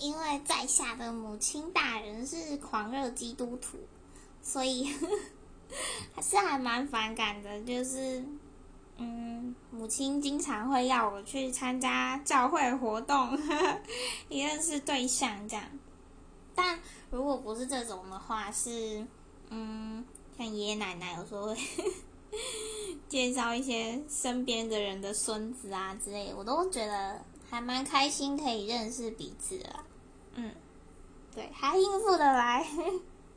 因为在下的母亲大人是狂热基督徒，所以 还是还蛮反感的。就是，嗯，母亲经常会要我去参加教会活动，呵 呵也认识对象这样。但如果不是这种的话，是，嗯，像爷爷奶奶有时候会 介绍一些身边的人的孙子啊之类，我都觉得还蛮开心，可以认识彼此啊。嗯，对，还应付得来。